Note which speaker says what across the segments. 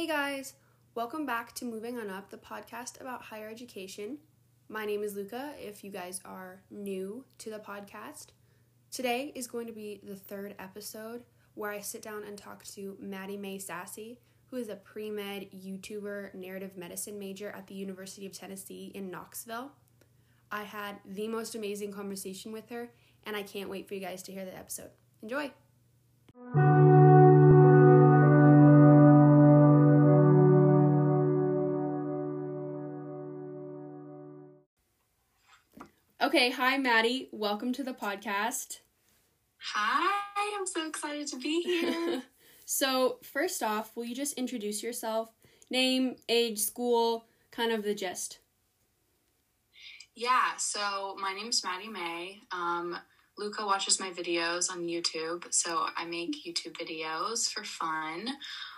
Speaker 1: Hey guys, welcome back to Moving On Up, the podcast about higher education. My name is Luca, if you guys are new to the podcast. Today is going to be the third episode where I sit down and talk to Maddie Mae Sasse, who is a pre med YouTuber narrative medicine major at the University of Tennessee in Knoxville. I had the most amazing conversation with her, and I can't wait for you guys to hear the episode. Enjoy! Okay, hi Maddie. Welcome to the podcast.
Speaker 2: Hi, I'm so excited to be here.
Speaker 1: so, first off, will you just introduce yourself? Name, age, school, kind of the gist.
Speaker 2: Yeah, so my name's Maddie Mae. Um, Luca watches my videos on YouTube, so I make YouTube videos for fun.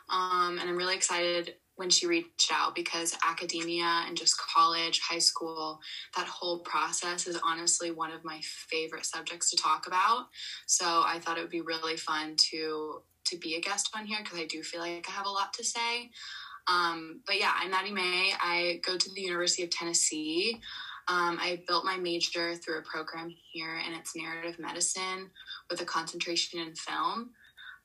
Speaker 2: Um, and I'm really excited when she reached out because academia and just college, high school, that whole process is honestly one of my favorite subjects to talk about. So I thought it would be really fun to to be a guest on here because I do feel like I have a lot to say. Um, but yeah, I'm Maddie Mae. I go to the University of Tennessee. Um, I built my major through a program here, and it's narrative medicine with a concentration in film.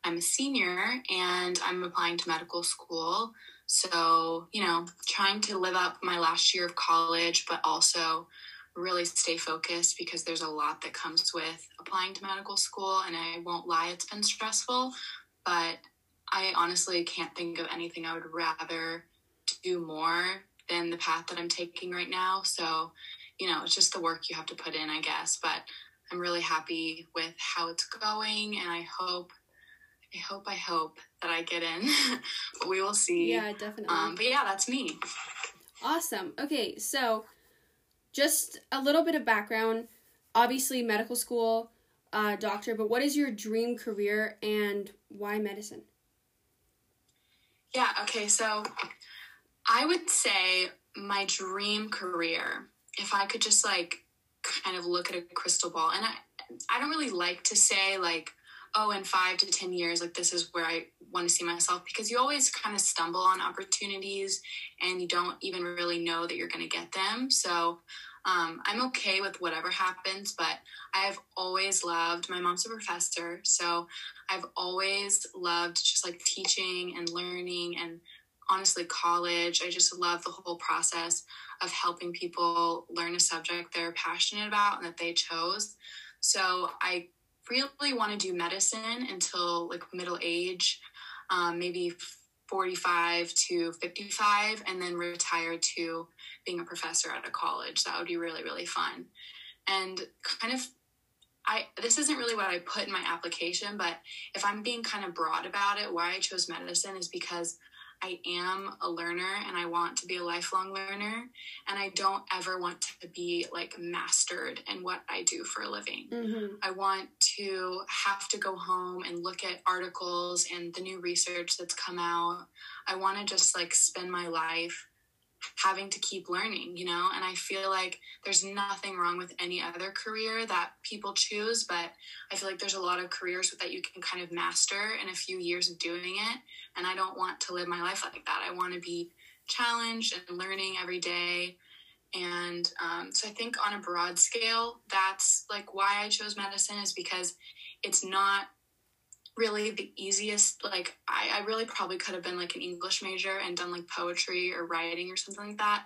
Speaker 2: I'm a senior and I'm applying to medical school. So, you know, trying to live up my last year of college, but also really stay focused because there's a lot that comes with applying to medical school. And I won't lie, it's been stressful, but I honestly can't think of anything I would rather do more than the path that I'm taking right now. So, you know, it's just the work you have to put in, I guess. But I'm really happy with how it's going, and I hope I hope, I hope that I get in, we will see.
Speaker 1: Yeah, definitely.
Speaker 2: Um, but yeah, that's me.
Speaker 1: Awesome. Okay, so just a little bit of background. Obviously, medical school, uh, doctor, but what is your dream career and why medicine?
Speaker 2: Yeah, okay, so I would say my dream career, if I could just like kind of look at a crystal ball, and I, I don't really like to say like oh, in five to 10 years, like this is where I want to see myself because you always kind of stumble on opportunities and you don't even really know that you're going to get them. So um, I'm okay with whatever happens, but I've always loved, my mom's a professor, so I've always loved just like teaching and learning and honestly college. I just love the whole process of helping people learn a subject they're passionate about and that they chose. So I really want to do medicine until like middle age, um, maybe 45 to 55, and then retire to being a professor at a college. That would be really, really fun. And kind of, I this isn't really what I put in my application, but if I'm being kind of broad about it, why I chose medicine is because I am a learner and I want to be a lifelong learner. And I don't ever want to be like mastered in what I do for a living. Mm-hmm. I want to have to go home and look at articles and the new research that's come out. I want to just like spend my life having to keep learning, you know? And I feel like there's nothing wrong with any other career that people choose, but I feel like there's a lot of careers that you can kind of master in a few years of doing it. And I don't want to live my life like that. I want to be challenged and learning every day. And um, so I think on a broad scale, that's like why I chose medicine is because it's not really the easiest like I, I really probably could have been like an english major and done like poetry or writing or something like that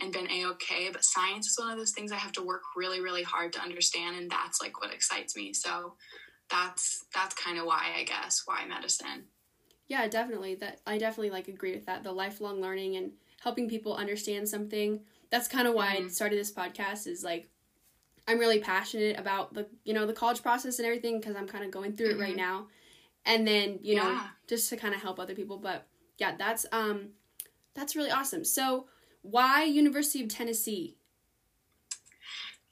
Speaker 2: and been a-okay but science is one of those things i have to work really really hard to understand and that's like what excites me so that's that's kind of why i guess why medicine
Speaker 1: yeah definitely that i definitely like agree with that the lifelong learning and helping people understand something that's kind of why mm-hmm. i started this podcast is like i'm really passionate about the you know the college process and everything because i'm kind of going through mm-hmm. it right mm-hmm. now and then you know just to kind of help other people but yeah that's um that's really awesome. So why university of tennessee?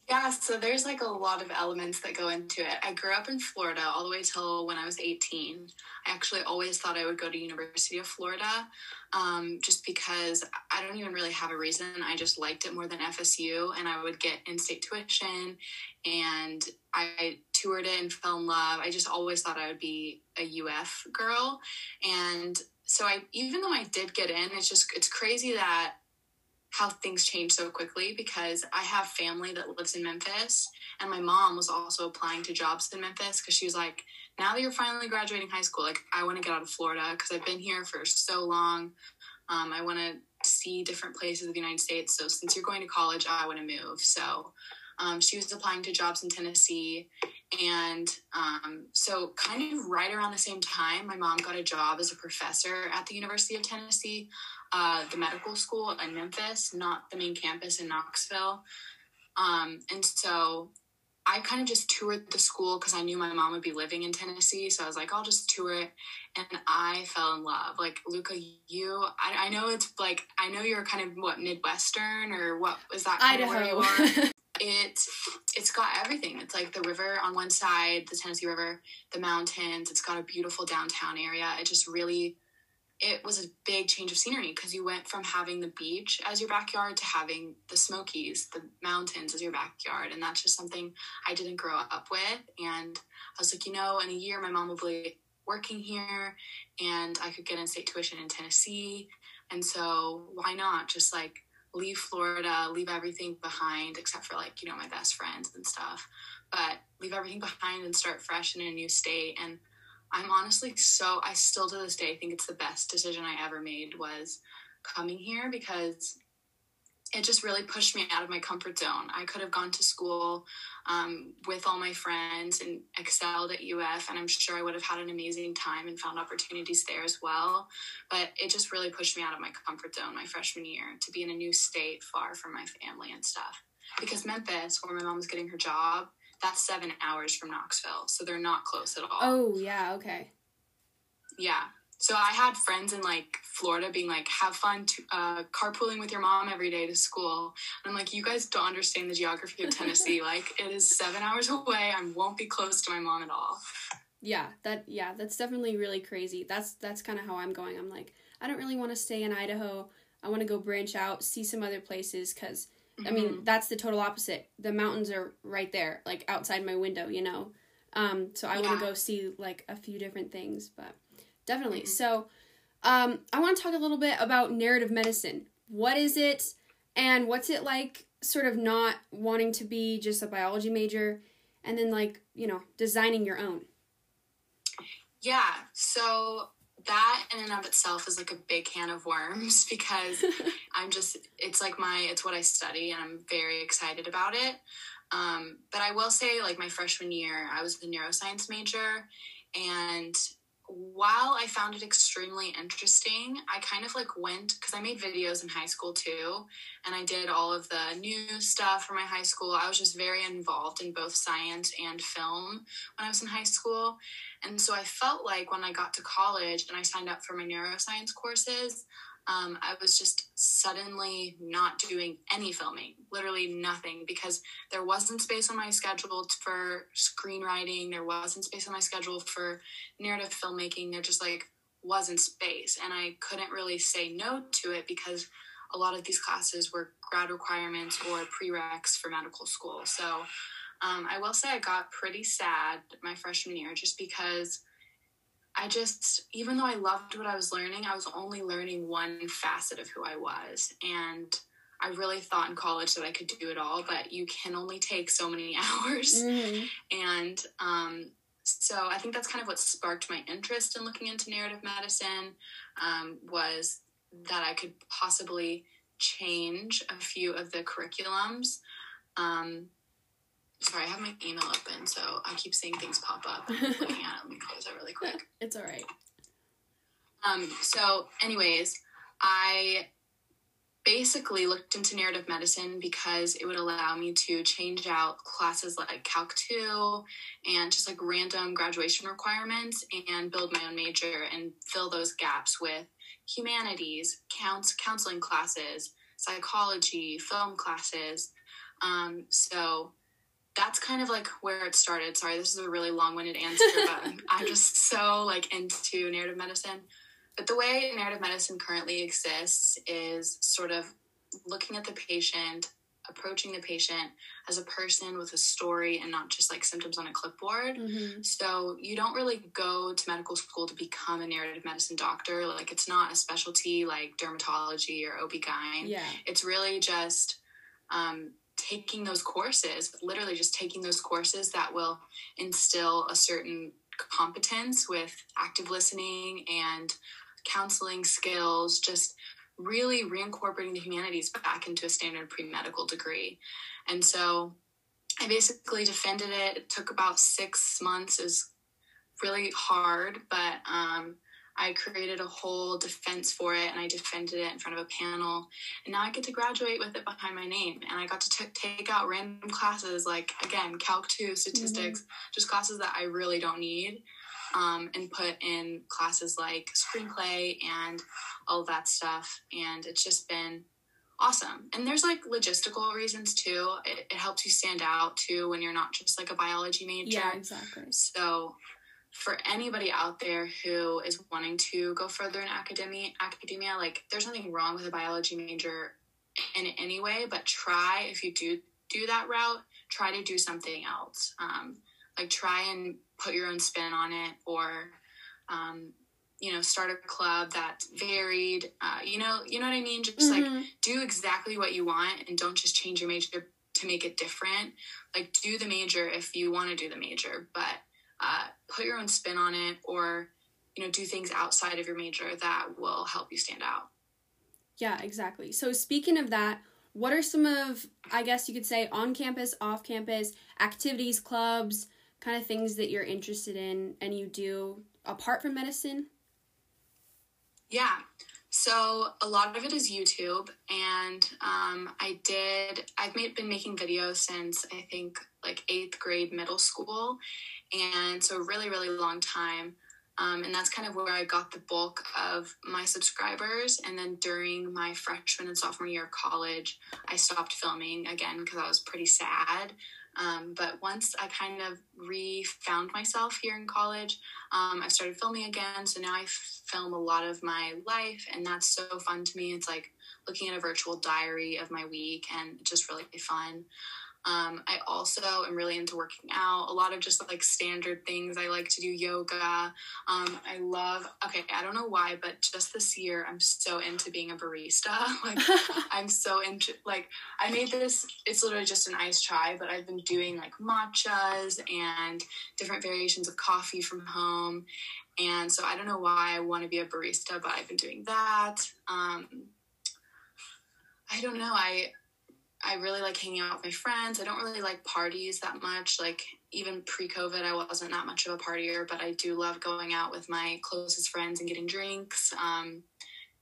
Speaker 2: Yeah so there's like a lot of elements that go into it. I grew up in florida all the way till when i was 18 i actually always thought i would go to university of florida um, just because i don't even really have a reason. I just liked it more than fsu and i would get in-state tuition and i toured it and fell in love. I just always thought I would be a UF girl. And so I even though I did get in, it's just it's crazy that how things change so quickly because I have family that lives in Memphis and my mom was also applying to jobs in Memphis because she was like, now that you're finally graduating high school, like I want to get out of Florida because I've been here for so long. Um, I want to see different places of the United States. So since you're going to college, I want to move. So um, she was applying to jobs in Tennessee. And um, so, kind of right around the same time, my mom got a job as a professor at the University of Tennessee, uh, the medical school in Memphis, not the main campus in Knoxville. Um, and so I kind of just toured the school because I knew my mom would be living in Tennessee. So I was like, I'll just tour it. And I fell in love. Like, Luca, you, I, I know it's like, I know you're kind of what, Midwestern or what was that kind Idaho. it's it's got everything. It's like the river on one side, the Tennessee River, the mountains. It's got a beautiful downtown area. It just really it was a big change of scenery because you went from having the beach as your backyard to having the Smokies, the mountains as your backyard. And that's just something I didn't grow up with. And I was like, you know, in a year, my mom will be working here and I could get in state tuition in Tennessee. And so why not just like leave Florida, leave everything behind except for like, you know, my best friends and stuff, but leave everything behind and start fresh in a new state. And I'm honestly so, I still to this day think it's the best decision I ever made was coming here because it just really pushed me out of my comfort zone. I could have gone to school um, with all my friends and excelled at UF, and I'm sure I would have had an amazing time and found opportunities there as well. But it just really pushed me out of my comfort zone my freshman year to be in a new state far from my family and stuff. Because Memphis, where my mom was getting her job, that's seven hours from Knoxville, so they're not close at all.
Speaker 1: Oh, yeah, okay.
Speaker 2: Yeah, so I had friends in like Florida being like, have fun uh, carpooling with your mom every day to school. And I'm like, you guys don't understand the geography of Tennessee. like it is seven hours away. I won't be close to my mom at all.
Speaker 1: Yeah, that yeah, that's definitely really crazy. That's that's kind of how I'm going. I'm like, I don't really want to stay in Idaho. I want to go branch out, see some other places because. I mean, mm-hmm. that's the total opposite. The mountains are right there, like outside my window, you know. Um, so I yeah. want to go see like a few different things, but definitely. Mm-hmm. So, um, I want to talk a little bit about narrative medicine. What is it, and what's it like? Sort of not wanting to be just a biology major, and then like you know designing your own.
Speaker 2: Yeah. So that in and of itself is like a big can of worms because I'm just it's like my it's what I study and I'm very excited about it. Um, but I will say like my freshman year I was the neuroscience major and while I found it extremely interesting, I kind of like went because I made videos in high school too, and I did all of the new stuff for my high school. I was just very involved in both science and film when I was in high school. And so I felt like when I got to college and I signed up for my neuroscience courses, um, I was just suddenly not doing any filming, literally nothing, because there wasn't space on my schedule for screenwriting. There wasn't space on my schedule for narrative filmmaking. There just like wasn't space. And I couldn't really say no to it because a lot of these classes were grad requirements or prereqs for medical school. So um, I will say I got pretty sad my freshman year just because I just, even though I loved what I was learning, I was only learning one facet of who I was. And I really thought in college that I could do it all, but you can only take so many hours. Mm-hmm. And um, so I think that's kind of what sparked my interest in looking into narrative medicine um, was that I could possibly change a few of the curriculums. Um, Sorry, I have my email open, so I keep seeing things pop up. I'm looking at it. Let me close it really quick.
Speaker 1: It's all right.
Speaker 2: Um, so, anyways, I basically looked into narrative medicine because it would allow me to change out classes like Calc 2 and just like random graduation requirements and build my own major and fill those gaps with humanities, counts, counseling classes, psychology, film classes. Um, so that's kind of like where it started. Sorry, this is a really long-winded answer, but I'm just so like into narrative medicine. But the way narrative medicine currently exists is sort of looking at the patient approaching the patient as a person with a story and not just like symptoms on a clipboard.
Speaker 1: Mm-hmm.
Speaker 2: So you don't really go to medical school to become a narrative medicine doctor. Like it's not a specialty like dermatology or OB-GYN.
Speaker 1: Yeah.
Speaker 2: It's really just um, taking those courses, literally just taking those courses that will instill a certain competence with active listening and counseling skills, just really reincorporating the humanities back into a standard pre medical degree. And so I basically defended it. It took about six months. It was really hard, but um, I created a whole defense for it and I defended it in front of a panel. And now I get to graduate with it behind my name. And I got to t- take out random classes like, again, Calc 2, statistics, mm-hmm. just classes that I really don't need. Um, and put in classes like screenplay and all that stuff. And it's just been awesome. And there's like logistical reasons too. It, it helps you stand out too when you're not just like a biology major.
Speaker 1: Yeah, exactly.
Speaker 2: So for anybody out there who is wanting to go further in academia, academia, like there's nothing wrong with a biology major in any way, but try if you do do that route, try to do something else. Um, like try and put your own spin on it, or um, you know, start a club that's varied. Uh, you know, you know what I mean. Just mm-hmm. like do exactly what you want, and don't just change your major to make it different. Like do the major if you want to do the major, but uh, put your own spin on it or you know do things outside of your major that will help you stand out.
Speaker 1: Yeah exactly. So speaking of that what are some of i guess you could say on campus off campus activities clubs kind of things that you're interested in and you do apart from medicine?
Speaker 2: Yeah. So a lot of it is youtube and um, i did i've made, been making videos since i think like eighth grade middle school and so really really long time. Um, and that's kind of where i got the bulk of my subscribers. And then during my freshman and sophomore year of college i stopped filming again because i was pretty sad. Um, but once i kind of re-found myself here in college um, i started filming again. So now i film a lot of my life and that's so fun to me. It's like looking at a virtual diary of my week and just really fun um, I also am really into working out. A lot of just like standard things. I like to do yoga. Um, I love. Okay, I don't know why, but just this year, I'm so into being a barista. Like, I'm so into. Like, I made this. It's literally just an iced chai, but I've been doing like matchas and different variations of coffee from home. And so I don't know why I want to be a barista, but I've been doing that. Um, I don't know. I I really like hanging out with my friends. I don't really like parties that much. Like even pre-COVID, I wasn't that much of a partier, but I do love going out with my closest friends and getting drinks, um,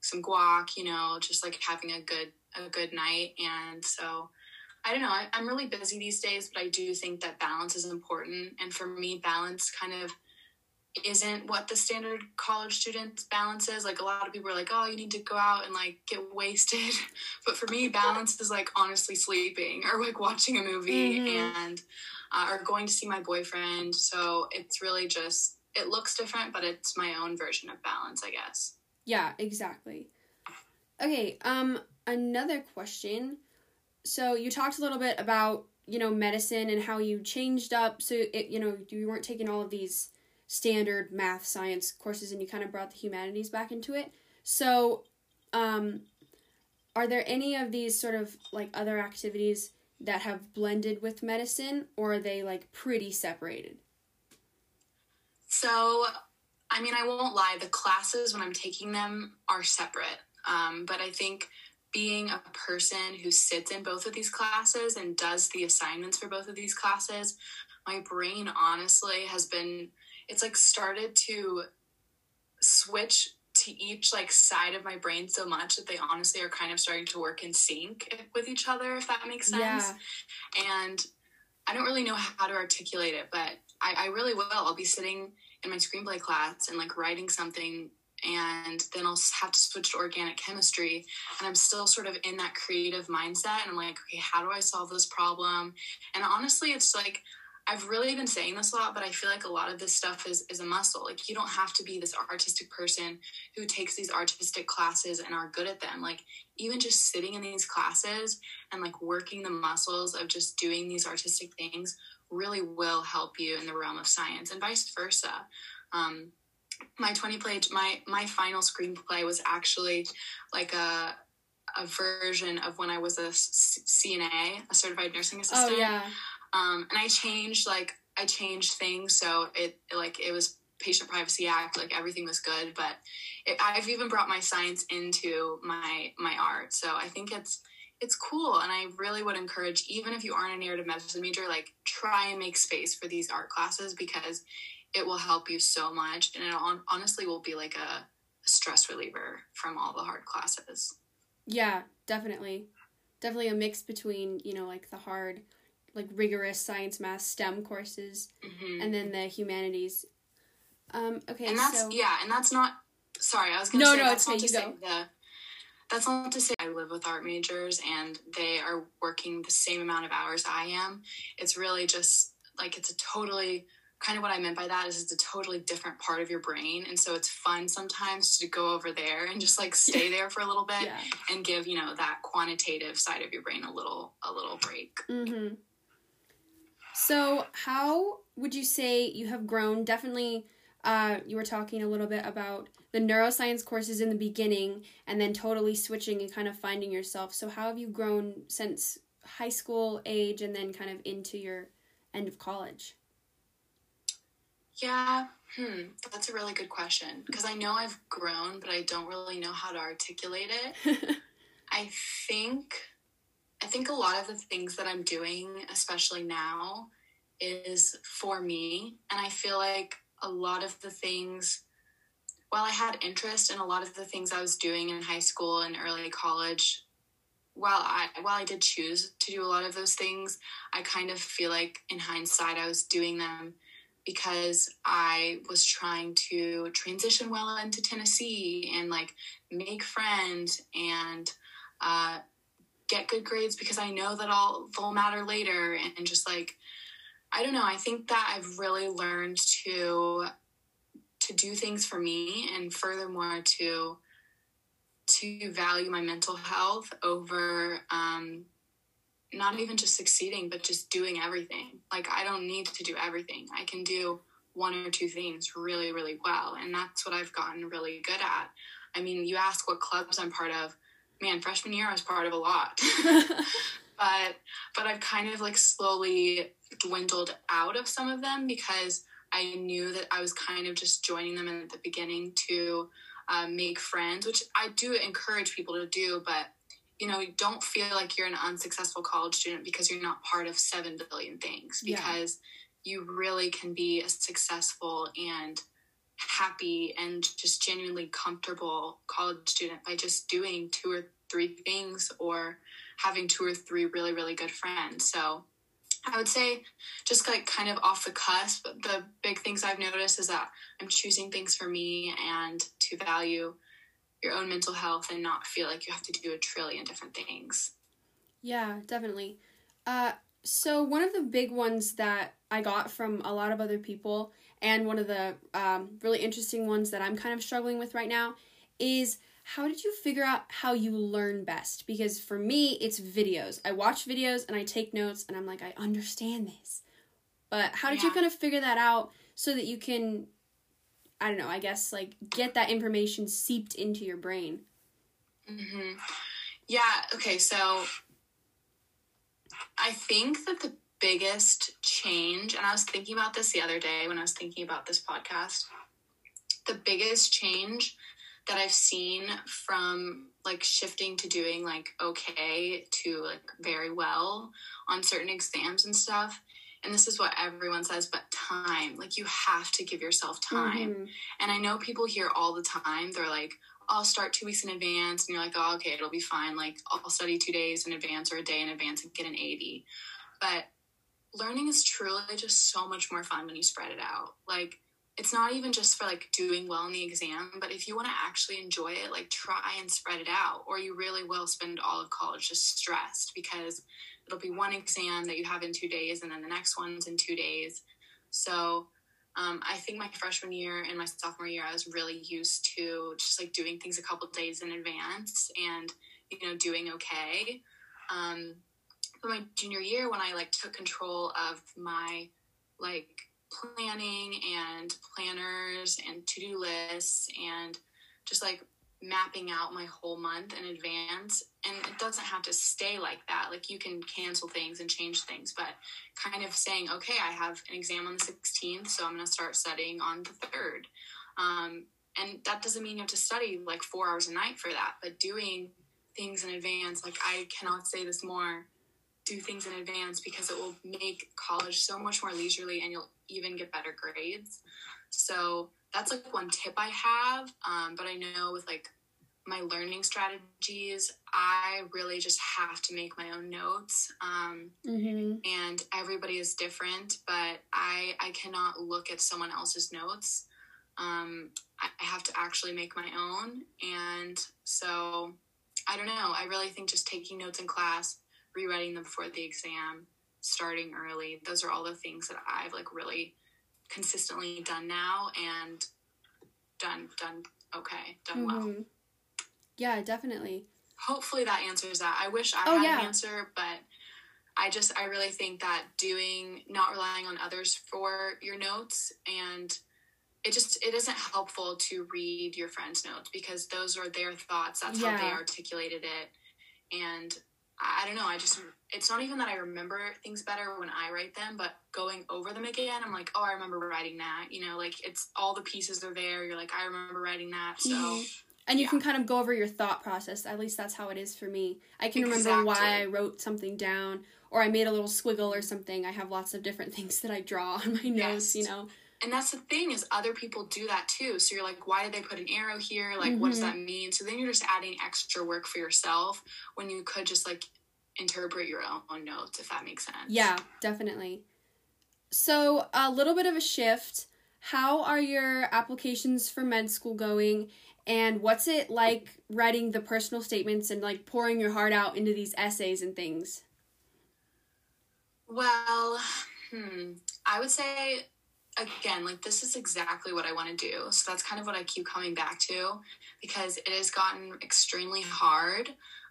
Speaker 2: some guac, you know, just like having a good a good night. And so I don't know. I, I'm really busy these days, but I do think that balance is important. And for me, balance kind of isn't what the standard college student's balance is. Like a lot of people are like, oh, you need to go out and like get wasted. but for me, balance is like honestly sleeping or like watching a movie mm-hmm. and uh, or going to see my boyfriend. So it's really just it looks different, but it's my own version of balance, I guess.
Speaker 1: Yeah, exactly. Okay, um another question. So you talked a little bit about, you know, medicine and how you changed up so it you know, you weren't taking all of these standard math science courses and you kind of brought the humanities back into it. So um, are there any of these sort of like other activities that have blended with medicine or are they like pretty separated?
Speaker 2: So i mean i won't lie the classes when i'm taking them are separate. Um, but i think being a person who sits in both of these classes and does the assignments for both of these classes my brain honestly has been it's like started to switch to each like side of my brain so much that they honestly are kind of starting to work in sync with each other if that makes sense yeah. and i don't really know how to articulate it but I, I really will i'll be sitting in my screenplay class and like writing something and then I'll have to switch to organic chemistry. And I'm still sort of in that creative mindset. And I'm like, okay, how do I solve this problem? And honestly, it's like I've really been saying this a lot, but I feel like a lot of this stuff is is a muscle. Like you don't have to be this artistic person who takes these artistic classes and are good at them. Like even just sitting in these classes and like working the muscles of just doing these artistic things really will help you in the realm of science and vice versa. Um, my 20 page my my final screenplay was actually like a a version of when I was a CNA, a certified nursing assistant.
Speaker 1: Oh yeah.
Speaker 2: Um, and I changed like I changed things so it like it was Patient Privacy Act, like everything was good. But it, I've even brought my science into my my art, so I think it's it's cool. And I really would encourage, even if you aren't a narrative medicine major, like try and make space for these art classes because it will help you so much, and it honestly will be like a, a stress reliever from all the hard classes.
Speaker 1: Yeah, definitely. Definitely a mix between, you know, like the hard, like rigorous science, math, STEM courses, mm-hmm. and then the humanities. Um, okay,
Speaker 2: and that's
Speaker 1: so...
Speaker 2: yeah, and that's not. Sorry, I was going
Speaker 1: to
Speaker 2: no,
Speaker 1: say
Speaker 2: no,
Speaker 1: that's not to say the.
Speaker 2: That's not to say I live with art majors and they are working the same amount of hours I am. It's really just like it's a totally kind of what I meant by that is it's a totally different part of your brain. And so it's fun sometimes to go over there and just like stay there for a little bit yeah. and give, you know, that quantitative side of your brain a little, a little break.
Speaker 1: Mm-hmm. So how would you say you have grown? Definitely, uh, you were talking a little bit about the neuroscience courses in the beginning and then totally switching and kind of finding yourself. So how have you grown since high school age and then kind of into your end of college?
Speaker 2: Yeah, hmm, that's a really good question because I know I've grown, but I don't really know how to articulate it. I think I think a lot of the things that I'm doing, especially now, is for me, and I feel like a lot of the things while I had interest in a lot of the things I was doing in high school and early college, while I while I did choose to do a lot of those things, I kind of feel like in hindsight I was doing them because I was trying to transition well into Tennessee and like make friends and uh, get good grades because I know that they'll matter later and just like I don't know I think that I've really learned to to do things for me and furthermore to to value my mental health over um, not even just succeeding, but just doing everything. Like, I don't need to do everything. I can do one or two things really, really well. And that's what I've gotten really good at. I mean, you ask what clubs I'm part of. Man, freshman year I was part of a lot. but but I've kind of like slowly dwindled out of some of them because I knew that I was kind of just joining them at the beginning to uh, make friends, which I do encourage people to do, but you know, don't feel like you're an unsuccessful college student because you're not part of 7 billion things because yeah. you really can be a successful and happy and just genuinely comfortable college student by just doing two or three things or having two or three really really good friends so i would say just like kind of off the cusp the big things i've noticed is that i'm choosing things for me and to value your own mental health and not feel like you have to do a trillion different things.
Speaker 1: Yeah, definitely. Uh, so one of the big ones that I got from a lot of other people, and one of the um, really interesting ones that I'm kind of struggling with right now, is how did you figure out how you learn best? Because for me, it's videos. I watch videos and I take notes, and I'm like, I understand this. But how did yeah. you kind of figure that out so that you can I don't know, I guess like get that information seeped into your brain.
Speaker 2: Mm-hmm. Yeah, okay, so I think that the biggest change, and I was thinking about this the other day when I was thinking about this podcast, the biggest change that I've seen from like shifting to doing like okay to like very well on certain exams and stuff and this is what everyone says, but time. Like you have to give yourself time. Mm-hmm. And I know people hear all the time, they're like, I'll start two weeks in advance. And you're like, oh, okay, it'll be fine. Like I'll study two days in advance or a day in advance and get an 80. But learning is truly just so much more fun when you spread it out. Like it's not even just for like doing well in the exam, but if you want to actually enjoy it, like try and spread it out, or you really will spend all of college just stressed because it'll be one exam that you have in two days, and then the next one's in two days. So um, I think my freshman year and my sophomore year, I was really used to just like doing things a couple days in advance and you know doing okay. Um, but my junior year, when I like took control of my like planning and planners and to do lists and just like mapping out my whole month in advance. And it doesn't have to stay like that. Like you can cancel things and change things but kind of saying okay i have an exam on the 16th so i'm going to start studying on the 3rd um, and that doesn't mean you have to study like four hours a night for that but doing things in advance like i cannot say this more do things in advance because it will make college so much more leisurely and you'll even get better grades so that's like one tip I have. Um, but I know with like my learning strategies, I really just have to make my own notes. Um, mm-hmm. And everybody is different, but I I cannot look at someone else's notes. Um, I, I have to actually make my own, and so I don't know. I really think just taking notes in class, rewriting them before the exam, starting early. Those are all the things that I've like really consistently done now and done done okay, done mm-hmm. well.
Speaker 1: Yeah, definitely.
Speaker 2: Hopefully that answers that. I wish I oh, had yeah. an answer, but I just I really think that doing not relying on others for your notes and it just it isn't helpful to read your friends' notes because those are their thoughts. That's yeah. how they articulated it. And I don't know. I just it's not even that I remember things better when I write them, but going over them again, I'm like, oh, I remember writing that. You know, like it's all the pieces are there. You're like, I remember writing that. So. Mm-hmm.
Speaker 1: And you yeah. can kind of go over your thought process. At least that's how it is for me. I can exactly. remember why I wrote something down, or I made a little squiggle or something. I have lots of different things that I draw on my notes. Yes. You know.
Speaker 2: And that's the thing is other people do that too. So you're like, why did they put an arrow here? Like, mm-hmm. what does mm-hmm. that mean? So then you're just adding extra work for yourself when you could just like interpret your own notes if that makes sense.
Speaker 1: Yeah, definitely. So, a little bit of a shift. How are your applications for med school going? And what's it like writing the personal statements and like pouring your heart out into these essays and things?
Speaker 2: Well, hmm, I would say again, like this is exactly what I want to do. So that's kind of what I keep coming back to because it has gotten extremely hard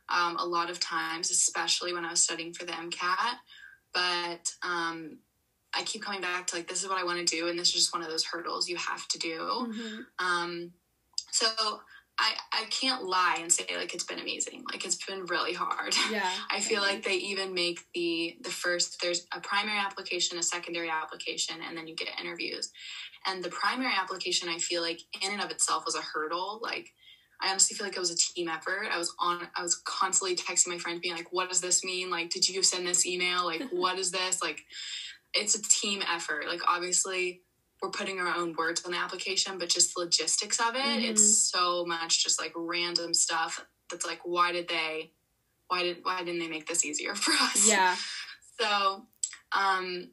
Speaker 2: um, a lot of times, especially when I was studying for the MCAT. But um, I keep coming back to like, this is what I want to do, and this is just one of those hurdles you have to do. Mm-hmm. Um, so I, I can't lie and say like it's been amazing. Like it's been really hard.
Speaker 1: Yeah.
Speaker 2: I feel like they even make the the first there's a primary application, a secondary application, and then you get interviews. And the primary application I feel like in and of itself was a hurdle. Like I honestly feel like it was a team effort. I was on I was constantly texting my friends being like, what does this mean? Like, did you send this email? Like, what is this? Like it's a team effort. Like obviously we're putting our own words on the application, but just the logistics of it, mm-hmm. it's so much just like random stuff that's like, why did they why did why didn't they make this easier for us?
Speaker 1: Yeah.
Speaker 2: So um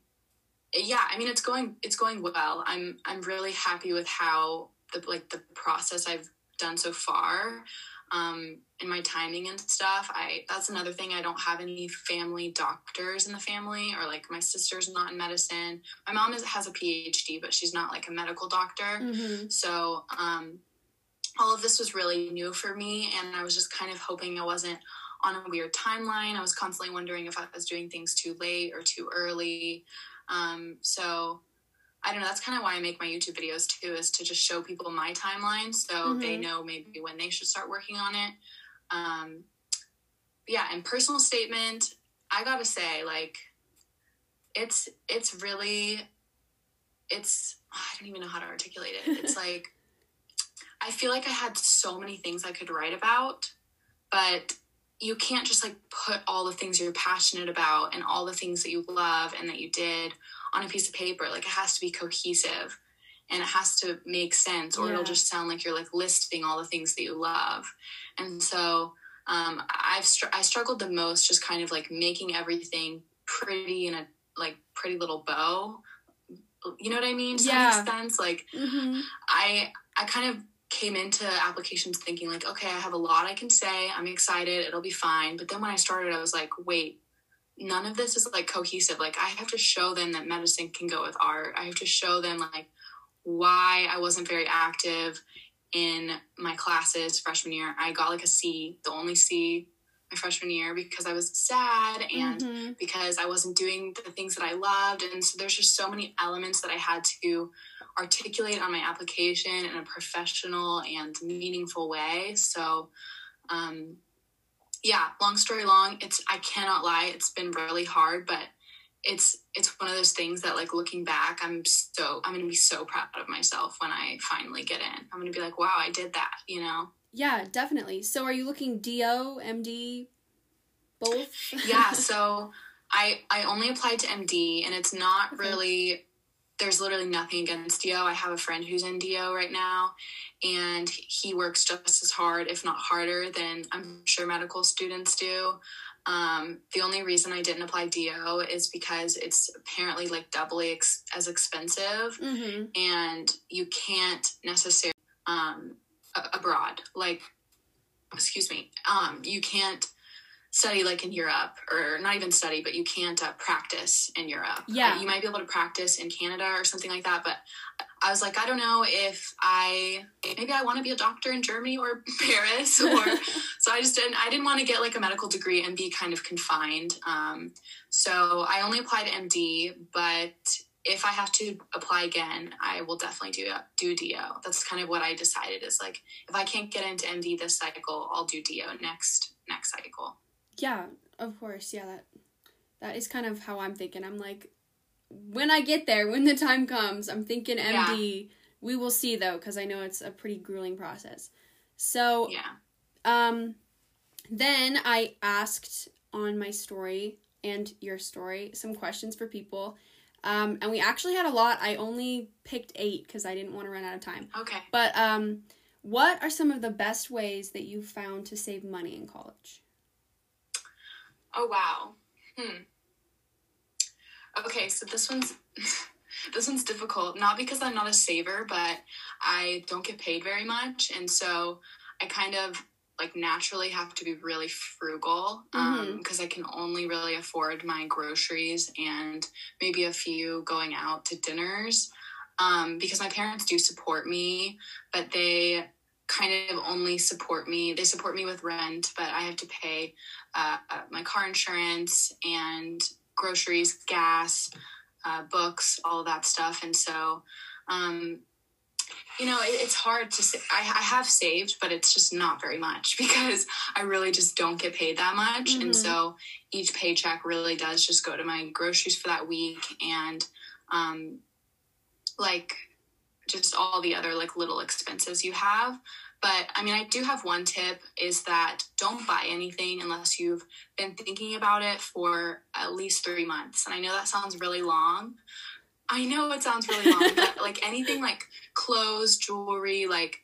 Speaker 2: yeah, I mean it's going it's going well. I'm I'm really happy with how the like the process I've done so far um, in my timing and stuff. I that's another thing. I don't have any family doctors in the family, or like my sister's not in medicine. My mom is, has a PhD, but she's not like a medical doctor. Mm-hmm. So um, all of this was really new for me, and I was just kind of hoping I wasn't on a weird timeline. I was constantly wondering if I was doing things too late or too early. Um, so I don't know. That's kind of why I make my YouTube videos too, is to just show people my timeline so mm-hmm. they know maybe when they should start working on it. Um, yeah, and personal statement, I gotta say, like, it's it's really, it's I don't even know how to articulate it. It's like I feel like I had so many things I could write about, but you can't just like put all the things you're passionate about and all the things that you love and that you did on a piece of paper. Like it has to be cohesive and it has to make sense or yeah. it'll just sound like you're like listing all the things that you love. And so um, I've str- I struggled the most just kind of like making everything pretty in a like pretty little bow. You know what I mean? Does yeah. make sense? Like mm-hmm. I I kind of came into applications thinking like, okay, I have a lot I can say. I'm excited. It'll be fine. But then when I started, I was like, wait, none of this is like cohesive. Like I have to show them that medicine can go with art. I have to show them like why I wasn't very active in my classes freshman year. I got like a C, the only C my freshman year because I was sad and mm-hmm. because I wasn't doing the things that I loved. And so there's just so many elements that I had to articulate on my application in a professional and meaningful way. So, um, yeah, long story long, it's I cannot lie, it's been really hard, but it's it's one of those things that like looking back, I'm so I'm gonna be so proud of myself when I finally get in. I'm gonna be like, wow, I did that, you know.
Speaker 1: Yeah, definitely. So are you looking DO, MD, both?
Speaker 2: yeah, so I I only applied to MD and it's not okay. really there's literally nothing against DO. I have a friend who's in DO right now, and he works just as hard, if not harder, than I'm sure medical students do. Um, the only reason I didn't apply DO is because it's apparently like doubly ex- as expensive, mm-hmm. and you can't necessarily um, a- abroad. Like, excuse me, um, you can't study like in Europe, or not even study, but you can't uh, practice in Europe.
Speaker 1: Yeah,
Speaker 2: uh, you might be able to practice in Canada or something like that. But I was like, I don't know if I maybe I want to be a doctor in Germany or Paris, or so I just didn't. I didn't want to get like a medical degree and be kind of confined. Um, so I only applied to MD, but if I have to apply again, I will definitely do do DO. That's kind of what I decided is like if I can't get into MD this cycle, I'll do DO next next cycle.
Speaker 1: Yeah, of course. Yeah, that that is kind of how I'm thinking. I'm like, when I get there, when the time comes, I'm thinking MD. Yeah. We will see though, because I know it's a pretty grueling process. So
Speaker 2: yeah.
Speaker 1: Um, then I asked on my story and your story some questions for people. Um, and we actually had a lot. I only picked eight because I didn't want to run out of time.
Speaker 2: Okay.
Speaker 1: But um, what are some of the best ways that you found to save money in college?
Speaker 2: Oh wow. Hmm. Okay, so this one's this one's difficult. Not because I'm not a saver, but I don't get paid very much, and so I kind of like naturally have to be really frugal because um, mm-hmm. I can only really afford my groceries and maybe a few going out to dinners. Um, because my parents do support me, but they kind of only support me. They support me with rent, but I have to pay uh, my car insurance and groceries, gas, uh, books, all that stuff. And so, um, you know, it, it's hard to say. I, I, have saved, but it's just not very much because I really just don't get paid that much. Mm-hmm. And so each paycheck really does just go to my groceries for that week and, um, like, just all the other like little expenses you have. But I mean, I do have one tip is that don't buy anything unless you've been thinking about it for at least three months. And I know that sounds really long. I know it sounds really long, but like anything like clothes, jewelry, like,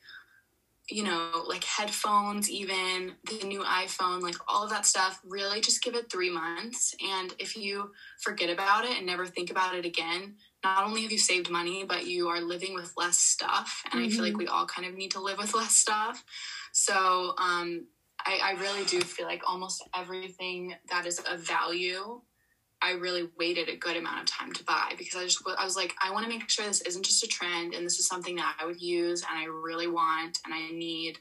Speaker 2: you know, like headphones, even the new iPhone, like all of that stuff, really just give it three months. And if you forget about it and never think about it again, not only have you saved money, but you are living with less stuff. And mm-hmm. I feel like mm-hmm. we all kind of need to live with less stuff. So um, I, I really do feel like almost everything that is of value I really waited a good amount of time to buy because I just I was like I want to make sure this isn't just a trend and this is something that I would use and I really want and I need.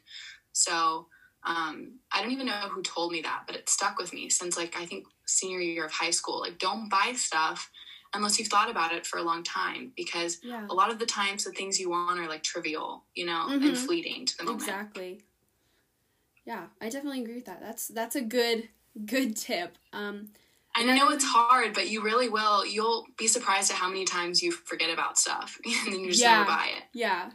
Speaker 2: So um, I don't even know who told me that, but it stuck with me since like I think senior year of high school. Like don't buy stuff unless you've thought about it for a long time because yeah. a lot of the times the things you want are like trivial you know mm-hmm. and fleeting to the moment
Speaker 1: exactly yeah i definitely agree with that that's that's a good good tip um
Speaker 2: I know it's hard, but you really will. You'll be surprised at how many times you forget about stuff and then you just yeah, never buy it.
Speaker 1: Yeah.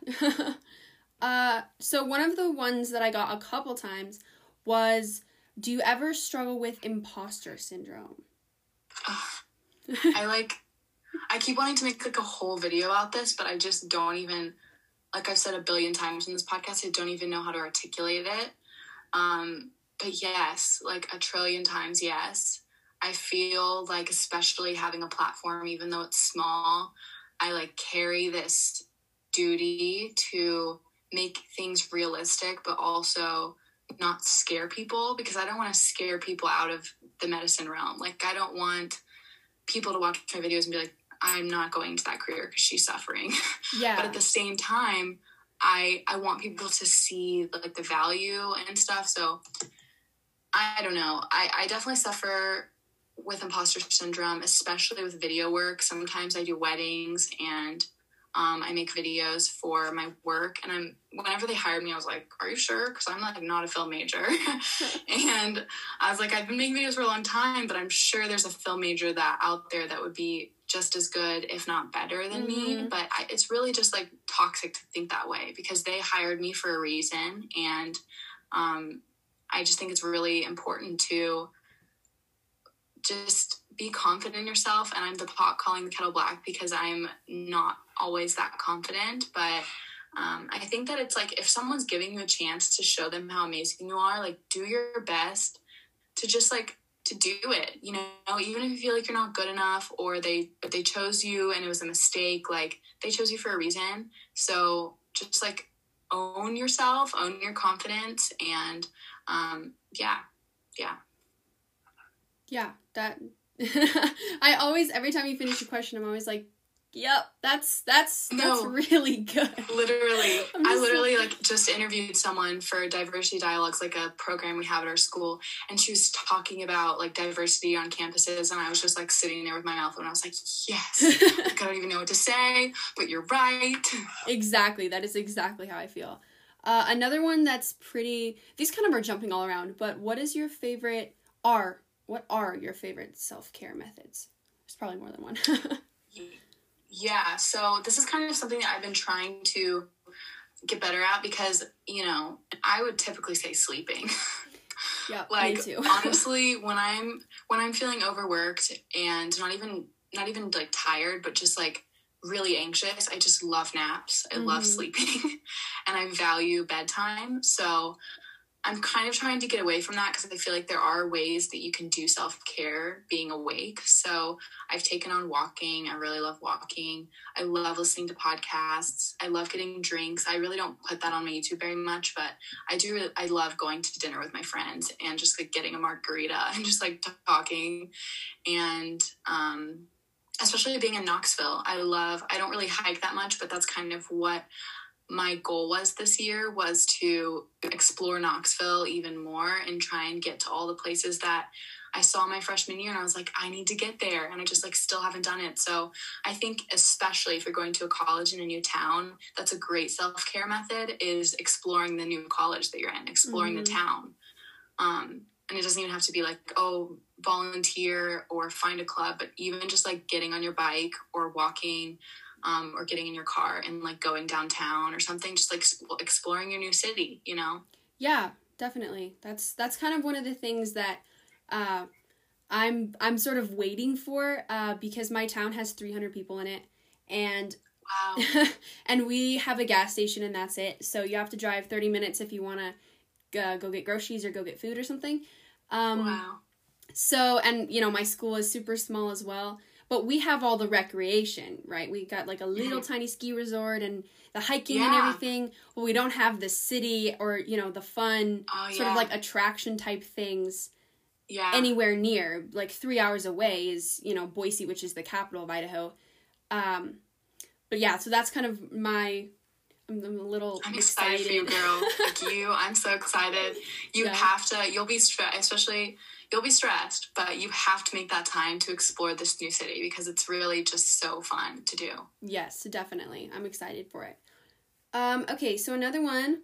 Speaker 1: uh, so one of the ones that I got a couple times was, "Do you ever struggle with imposter syndrome?"
Speaker 2: I like I keep wanting to make like a whole video about this, but I just don't even like I've said a billion times in this podcast, I don't even know how to articulate it. Um, but yes, like a trillion times yes. I feel like especially having a platform, even though it's small, I like carry this duty to make things realistic, but also not scare people because I don't want to scare people out of the medicine realm. Like I don't want people to watch my videos and be like, I'm not going to that career because she's suffering.
Speaker 1: Yeah.
Speaker 2: but at the same time, I I want people to see like the value and stuff. So I don't know. I, I definitely suffer with imposter syndrome, especially with video work. Sometimes I do weddings and um, I make videos for my work, and I'm whenever they hired me, I was like, "Are you sure?" Because I'm like not a film major, and I was like, "I've been making videos for a long time, but I'm sure there's a film major that out there that would be just as good, if not better, than me."
Speaker 1: Mhm.
Speaker 2: But I, it's really just like toxic to think that way because they hired me for a reason, and um, I just think it's really important to just be confident in yourself. And I'm the pot calling the kettle black because I'm not always that confident. But um, I think that it's like if someone's giving you a chance to show them how amazing you are, like do your best to just like to do it. You know, even if you feel like you're not good enough or they but they chose you and it was a mistake, like they chose you for a reason. So just like own yourself, own your confidence, and um, yeah, yeah.
Speaker 1: Yeah, that I always every time you finish a question, I'm always like, "Yep, that's that's that's really good."
Speaker 2: Literally, I literally like just interviewed someone for Diversity Dialogues, like a program we have at our school, and she was talking about like diversity on campuses, and I was just like sitting there with my mouth open. I was like, yes, like, I don't even know what to say, but you're right.
Speaker 1: exactly, that is exactly how I feel. Uh, another one that's pretty. These kind of are jumping all around, but what is your favorite? Are what are your favorite self care methods? There's probably more than one.
Speaker 2: Yeah, so this is kind of something that I've been trying to get better at because you know I would typically say sleeping.
Speaker 1: yeah,
Speaker 2: like honestly when i'm when i'm feeling overworked and not even not even like tired but just like really anxious i just love naps i love
Speaker 1: Mhm.
Speaker 2: sleeping and i value bedtime so i'm kind of trying to get away from that because i feel like there are ways that you can do self-care being awake so i've taken on walking i really love walking i love listening to podcasts i love getting drinks i really don't put that on my youtube very much but I do. really- I love going to dinner with my friends and just like getting a margarita and just like talking, and um, especially being in Knoxville. I love. I don't really hike that much, but that's kind of what my goal was this year was to explore Knoxville even more and try and get to all the places that I saw my freshman year and I was like I need to get there and I just like still haven't done it. So I think especially if you're going to a college in a new town, that's a great self-care method is exploring the new college that you're in, exploring the
Speaker 1: Mhm.
Speaker 2: town. Um and it doesn't even have to be like, oh, volunteer or find a club, but even just like getting on your bike or walking um, or getting in your car and like going downtown or something, just like expl- exploring your new city, you know?
Speaker 1: Yeah, definitely. That's that's kind of one of the things that uh, I'm I'm sort of waiting for uh, because my town has 300 people in it, and
Speaker 2: Wow.
Speaker 1: and we have a gas station and that's it. So you have to drive 30 minutes if you want to uh, go get groceries or go get food or something. Um,
Speaker 2: wow.
Speaker 1: So, and you know, my school is super small as well, but we have all the recreation, right? We got like a little tiny ski resort and the hiking and everything. Well, we don't have the city or, you know, the fun
Speaker 2: Oh,
Speaker 1: sort
Speaker 2: yeah.
Speaker 1: of like attraction type things
Speaker 2: Yeah.
Speaker 1: anywhere near. Like three hours away is, you know, Boise, which is the capital of Idaho. Um, but yeah, so that's kind of my. I'm, I'm a little
Speaker 2: I'm excited, for you, girl. like you, I'm so excited. You
Speaker 1: Yeah.
Speaker 2: have to. You'll be especially. You'll be stressed, but you have to make that time to explore this new city because it's really just so fun to do.
Speaker 1: Yes, definitely. I'm excited for it. Um, okay, so another one.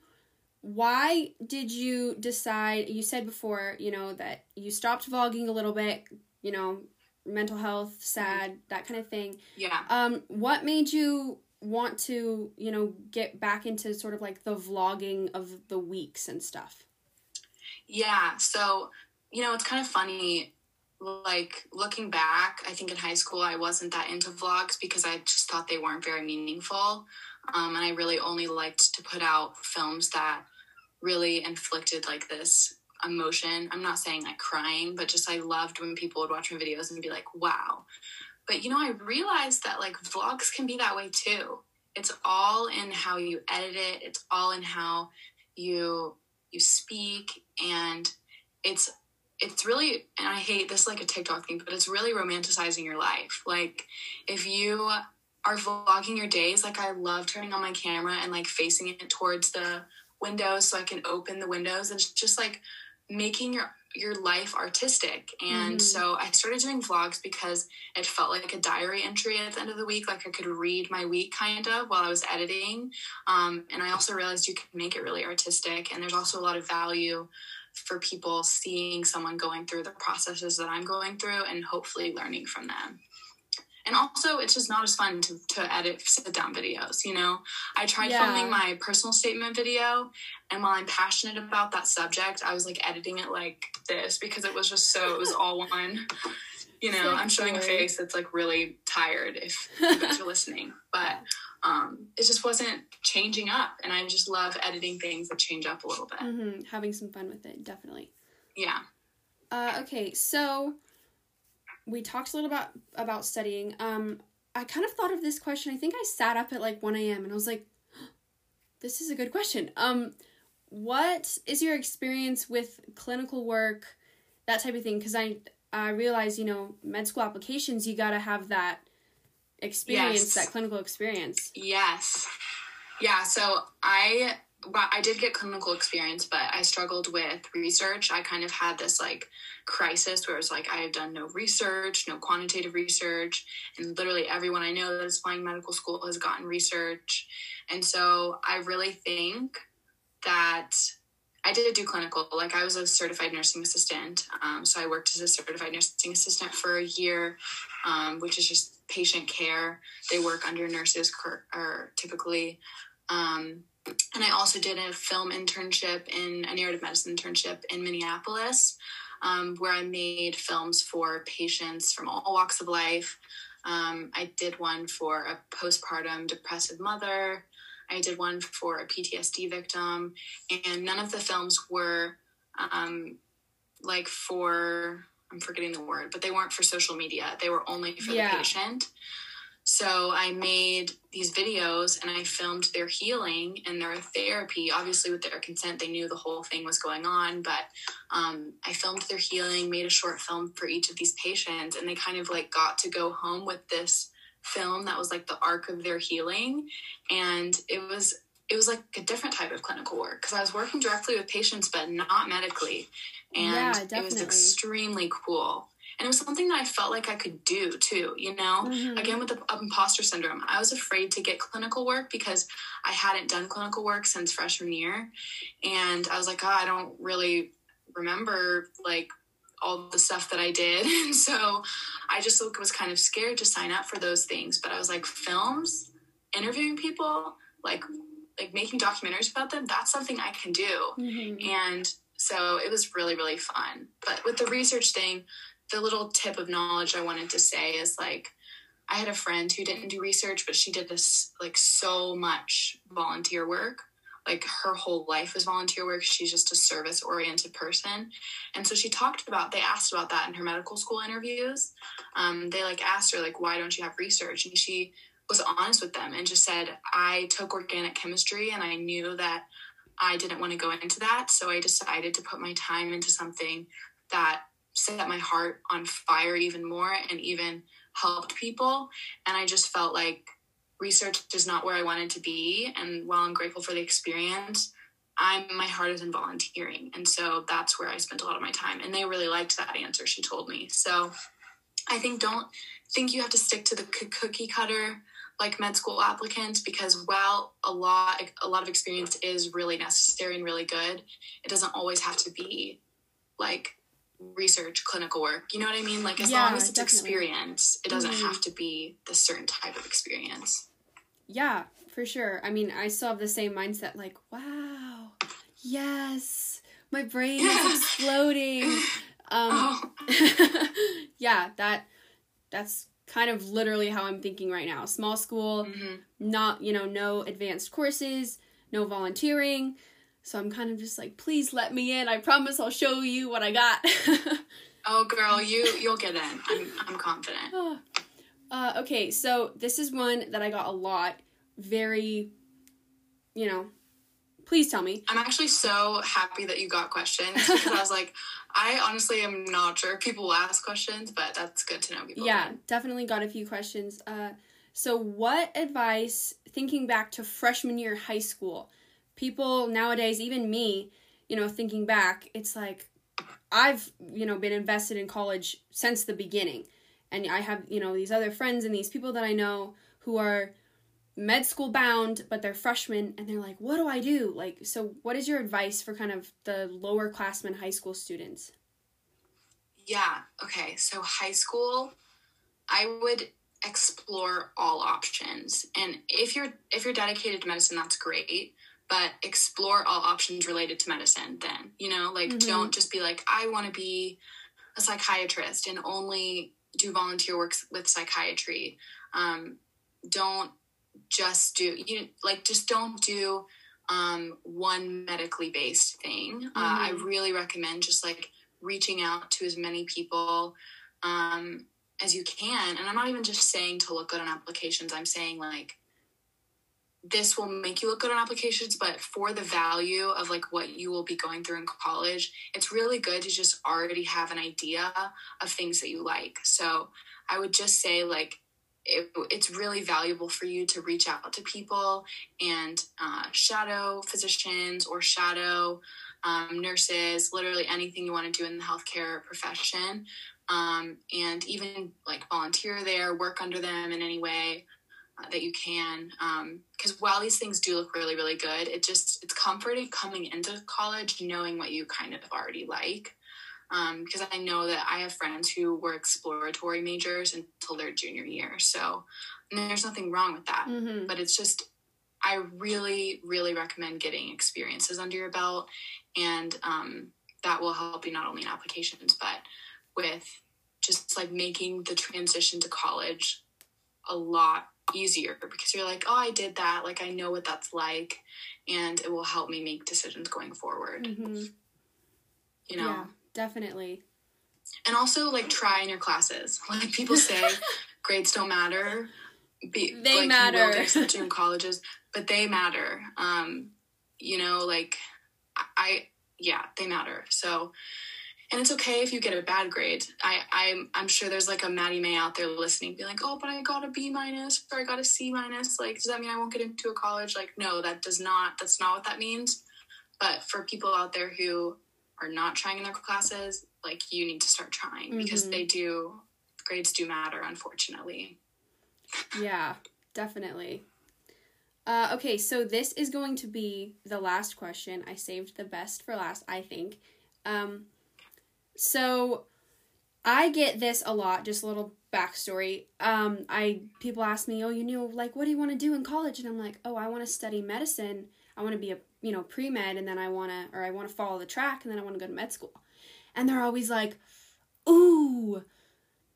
Speaker 1: Why did you decide? You said before, you know, that you stopped vlogging a little bit, you know, mental health, sad, that kind of thing.
Speaker 2: Yeah.
Speaker 1: Um, what made you want to, you know, get back into sort of like the vlogging of the weeks and stuff?
Speaker 2: Yeah. So, you know, it's kind of funny. Like looking back, I think in high school I wasn't that into vlogs because I just thought they weren't very meaningful. Um, and I really only liked to put out films that really inflicted like this emotion. I'm not saying like crying, but just I loved when people would watch my videos and be like, wow. But you know, I realized that like vlogs can be that way too. It's all in how you edit it, it's all in how you you speak, and it's it's really and I hate this like a TikTok thing, but it's really romanticizing your life. Like if you are vlogging your days, like I love turning on my camera and like facing it towards the windows so I can open the windows and it's just like making your your life artistic. And mm-hmm. so I started doing vlogs because it felt like a diary entry at the end of the week. Like I could read my week kind of while I was editing. Um, and I also realized you can make it really artistic. And there's also a lot of value for people seeing someone going through the processes that I'm going through and hopefully learning from them. And also it's just not as fun to, to edit sit down videos you know? I tried yeah. filming my personal statement video and while i'm passionate about that subject i was like editing it like this because it was just so it was all one. You know i'm showing a face that's like really tired if you guys are listening. But um, it just wasn't changing up and i just love editing things that change up a little bit
Speaker 1: mm-hmm. having some fun with it definitely
Speaker 2: yeah
Speaker 1: uh, okay so we talked a little about about studying. Um, I kind of thought of this question. I think I sat up at like one a.m. and I was like, "This is a good question." Um, what is your experience with clinical work, that type of thing? Because I I realize you know med school applications, you got to have that experience, yes. that clinical experience.
Speaker 2: Yes. Yeah. So I well, I did get clinical experience, but I struggled with research. I kind of had this like crisis where it's like I have done no research, no quantitative research, and literally everyone I know that is applying medical school has gotten research. And so I really think that I did do clinical. Like I was a certified nursing assistant, um, so I worked as a certified nursing assistant for a year, um, which is just patient care. They work under nurses, or typically. Um, and I also did a film internship in a narrative medicine internship in Minneapolis, um, where I made films for patients from all walks of life. Um, I did one for a postpartum depressive mother. I did one for a PTSD victim, and none of the films were um, like for I'm forgetting the word, but they weren't for social media. They were only for yeah. the patient. So I made these videos and I filmed their healing and their therapy. Obviously, with their consent, they knew the whole thing was going on, but um, I filmed their healing, made a short film for each of these patients, and they kind of like got to go home with this film that was like the arc of their healing. And it was it was like a different type of clinical work because I was working directly with patients, but not medically. And yeah, it was extremely cool and it was something that I felt like I could do too. You know, mm-hmm. again with the imposter syndrome, I was afraid to get clinical work because I hadn't done clinical work since freshman year, and I was like, oh, I don't really remember like all the stuff that I did. And so I just was kind of scared to sign up for those things. But I was like, films, interviewing people, like like making documentaries about them, that's something I can do. Mm-hmm. And so it was really, really fun. But with the research thing, the little tip of knowledge I wanted to say is like I had a friend who didn't do research, but she did this like so much volunteer work. Like her whole life was volunteer work. She's just a service oriented person. And so she talked about, they asked about that in her medical school interviews. Um, they like asked her, like, why don't you have research? And she was honest with them and just said, I took organic chemistry and I knew that I didn't want to go into that. So I decided to put my time into something that set my heart on fire even more and even helped people. And I just felt like research is not where I wanted to be. And while I'm grateful for the experience, I'm my heart is in volunteering. And so that's where I spent a lot of my time. And they really liked that answer she told me. So I think don't think you have to stick to the cookie cutter like med school applicants because while a lot a lot of experience is really necessary and really good, it doesn't always have to be like research clinical work you know what i mean like as yeah, long as it's definitely. experience it doesn't mm-hmm. have to be the certain type of experience
Speaker 1: yeah for sure i mean i still have the same mindset like wow yes my brain is exploding um oh. yeah that that's kind of literally how i'm thinking right now small school mm-hmm. not you know no advanced courses no volunteering so I'm kind of just like, please let me in. I promise I'll show you what I got.
Speaker 2: oh, girl, you you'll get in. I'm I'm confident.
Speaker 1: Uh, okay, so this is one that I got a lot. Very, you know, Please tell me.
Speaker 2: I'm actually so happy that you got questions because I was like, I honestly am not sure people will ask questions, but that's good to know people.
Speaker 1: Yeah, definitely got a few questions. Uh, so, what advice, thinking back to freshman year high school, people nowadays, even me, you know, thinking back, it's like I've, you know, been invested in college since the beginning. And I have, you know, these other friends and these people that I know who are med school bound, but they're freshmen and they're like, what do I do? Like, so what is your advice for kind of the lower classmen high school students?
Speaker 2: Yeah, okay. So, high school, I would explore all options. And if you're if you're dedicated to medicine, that's great. But explore all options related to medicine then. You know, like mm-hmm. don't just be like, I want to be a psychiatrist and only do volunteer work with psychiatry. Um, don't just do you like just don't do um, one medically based thing. Mm-hmm. Uh, I mm-hmm. really recommend just like reaching out to as many people um, as you can. And I'm not even just saying to look good on applications. I'm saying like this will make you look good on applications, but for the value of like what you will be going through in college, it's really good to just already have an idea of things that you like. So I would just say like it, it's really valuable for you to reach out to people and uh, shadow physicians or shadow um, nurses, literally anything you want to do in the healthcare profession. Um, and even like volunteer there, work under them in any way uh, that you can. Because um, while these things do look really, really good, it just it's comforting coming into college knowing what you kind of already like because um, I know that I have friends who were exploratory majors until their junior year. So there's nothing wrong with that. Mm-hmm. But it's just, I really, really recommend getting experiences under your belt. And um, that will help you not only in applications, but with just like making the transition to college a lot easier because you're like, oh, I did that. Like, I know what that's like. And it will help me make decisions going forward. Mm-hmm. You know?
Speaker 1: Definitely.
Speaker 2: And also, like, try in your classes. Like people say, grades don't matter.
Speaker 1: Be, they like, matter.
Speaker 2: You in colleges, but they matter. Um, you know, like I, yeah, they matter. So, and it's okay if you get a bad grade. I, I'm, I'm sure there's like a Maddie Mae out there listening, be like, oh, but I got a B minus or I got a C minus. Like, does that mean I won't get into a college? Like, no, that does not. That's not what that means. But for people out there who are not trying in their classes, like you need to start trying mm-hmm. because they do grades do matter, unfortunately.
Speaker 1: yeah, definitely. Uh, okay, so this is going to be the last question. I saved the best for last, I think. Um, so I get this a lot. Just a little backstory. Um, I people ask me, "Oh, you know, like, what do you want to do in college?" And I'm like, "Oh, I want to study medicine. I want to be a you know, pre med and then I want to, or I want to follow the track and then I want to go to med school. And they're always like, ooh,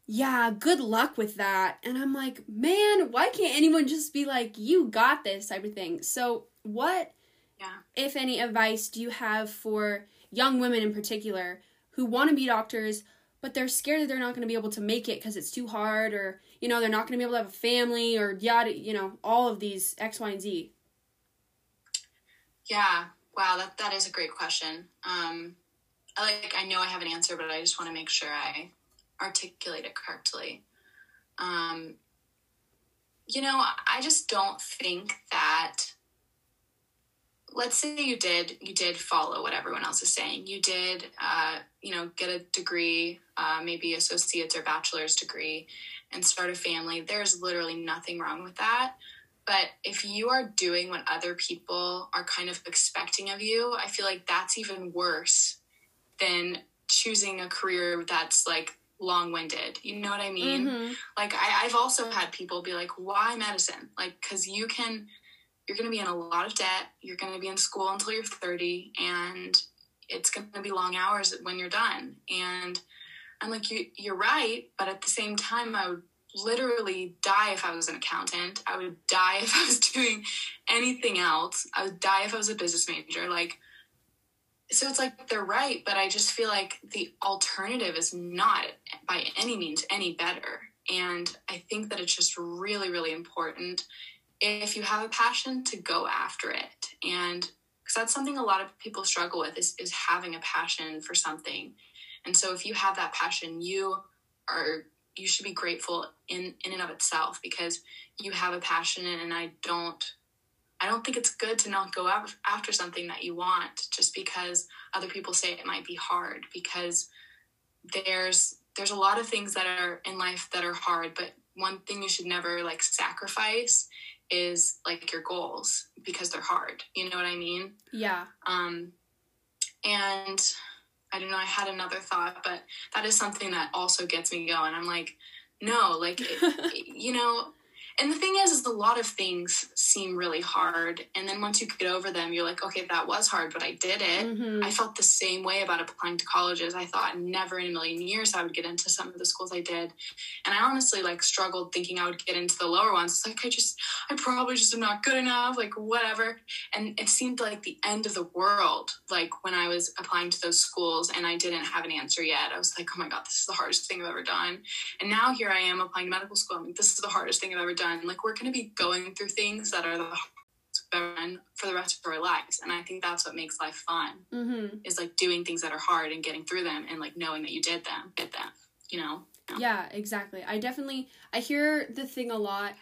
Speaker 1: yeah, good luck with that. And I'm like, man, why can't anyone just be like, you got this type of thing? So, what, yeah. if any, advice do you have for young women in particular who want to be doctors, but they're scared that they're not going to be able to make it because it's too hard, or, you know, they're not going to be able to have a family, or yada, you know, all of these X, Y, and Z?
Speaker 2: Yeah. Wow. That that is a great question. Um, I like. I know I have an answer, but I just want to make sure I articulate it correctly. Um, you know, I just don't think that. Let's say you did you did follow what everyone else is saying. You did, uh, you know, get a degree, uh, maybe associate's or bachelor's degree, and start a family. There's literally nothing wrong with that. But if you are doing what other people are kind of expecting of you, I feel like that's even worse than choosing a career that's like long winded. You know what I mean? Mm-hmm. Like, I, I've also had people be like, why medicine? Like, because you can, you're going to be in a lot of debt. You're going to be in school until you're 30, and it's going to be long hours when you're done. And I'm like, you, you're right. But at the same time, I would literally die if I was an accountant. I would die if I was doing anything else. I would die if I was a business major. Like, so it's like they're right, but I just feel like the alternative is not by any means any better. And I think that it's just really, really important if you have a passion to go after it. And because that's something a lot of people struggle with is, is having a passion for something and so if you have that passion you are you should be grateful in in and of itself because you have a passion and i don't i don't think it's good to not go after something that you want just because other people say it might be hard because there's there's a lot of things that are in life that are hard but one thing you should never like sacrifice is like your goals because they're hard. You know what I mean?
Speaker 1: Yeah.
Speaker 2: Um and I don't know, I had another thought, but that is something that also gets me going. I'm like, no, like it, you know, and the thing is is a lot of things seem really hard. And then once you get over them you're like okay that was hard but i did it. Mm-hmm. i felt the same way about applying to colleges. I thought never in a million years i would get into some of the schools i did. And i honestly like struggled thinking i would get into the lower ones. It's like i just i probably just am not good enough like whatever. And it seemed like the end of the world like when i was applying to those schools and i didn't have an answer yet. I was like oh my god this is the hardest thing i've ever done. And now here i am applying to medical school. I'm like this is the hardest thing i've ever done like we're going to be going through things that are the for the rest of our lives and i think that's what makes life fun. Mm-hmm. is like doing things that are hard and getting through them and like knowing that you did them did them you know?
Speaker 1: Yeah exactly. I definitely i hear the thing a lot.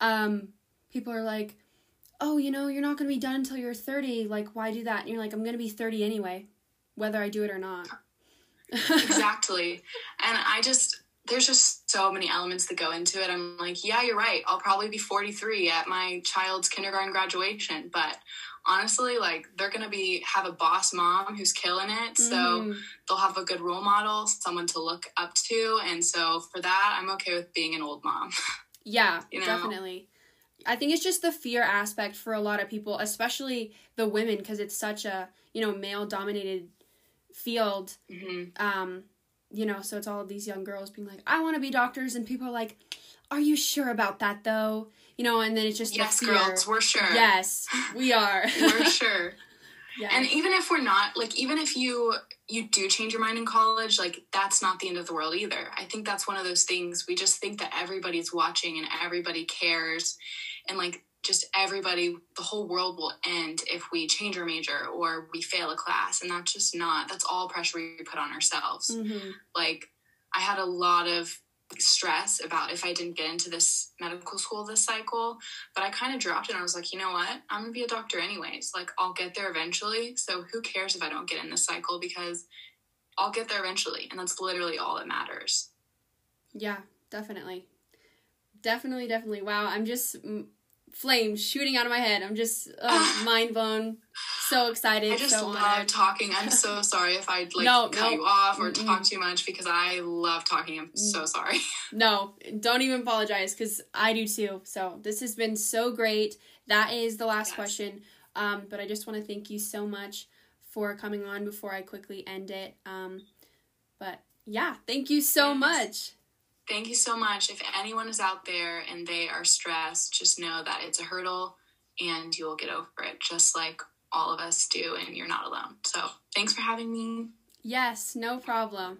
Speaker 1: Um people are like oh you know you're not going to be done until you're 30 like why do that? And you're like i'm going to be 30 anyway whether i do it or not.
Speaker 2: Exactly. And i just there's just so many elements that go into it. I'm like, yeah, you're right. I'll probably be 43 at my child's kindergarten graduation, but honestly, like they're gonna be have a boss mom who's killing it, so mm. they'll have a good role model, someone to look up to, and so for that, I'm okay with being an old mom.
Speaker 1: Yeah, you know? definitely. I think it's just the fear aspect for a lot of people, especially the women, because it's such a you know male dominated field. Mm-hmm. Um, you know, so it's all of these young girls being like, I want to be doctors, and people are like, Are you sure about that though? You know, and then it's just
Speaker 2: yes, girls, we're sure.
Speaker 1: Yes, we are.
Speaker 2: we're sure. Yeah. And even if we're not, like, even if you you do change your mind in college, like that's not the end of the world either. I think that's one of those things we just think that everybody's watching and everybody cares, and like just everybody, the whole world will end if we change our major or we fail a class. And that's just not, that's all pressure we put on ourselves. Mm-hmm. Like, I had a lot of stress about if I didn't get into this medical school this cycle, but I kind of dropped it and I was like, you know what? I'm gonna be a doctor anyways. Like, I'll get there eventually. So, who cares if I don't get in this cycle because I'll get there eventually. And that's literally all that matters.
Speaker 1: Yeah, definitely. Definitely, definitely. Wow, I'm just flames shooting out of my head. I'm just uh, mind blown. So excited.
Speaker 2: I just
Speaker 1: so
Speaker 2: love honored. talking. I'm so sorry if I like no, cut no. you off or Mm-mm. talk too much because I love talking. I'm so mm. sorry.
Speaker 1: No, don't even apologize because I do too. So this has been so great. That is the last yes. question. Um, but I just want to thank you so much for coming on before I quickly end it. Um, but yeah, thank you so yes. much.
Speaker 2: Thank you so much. If anyone is out there and they are stressed, just know that it's a hurdle and you will get over it just like all of us do, and you're not alone. So, thanks for having me.
Speaker 1: Yes, no problem.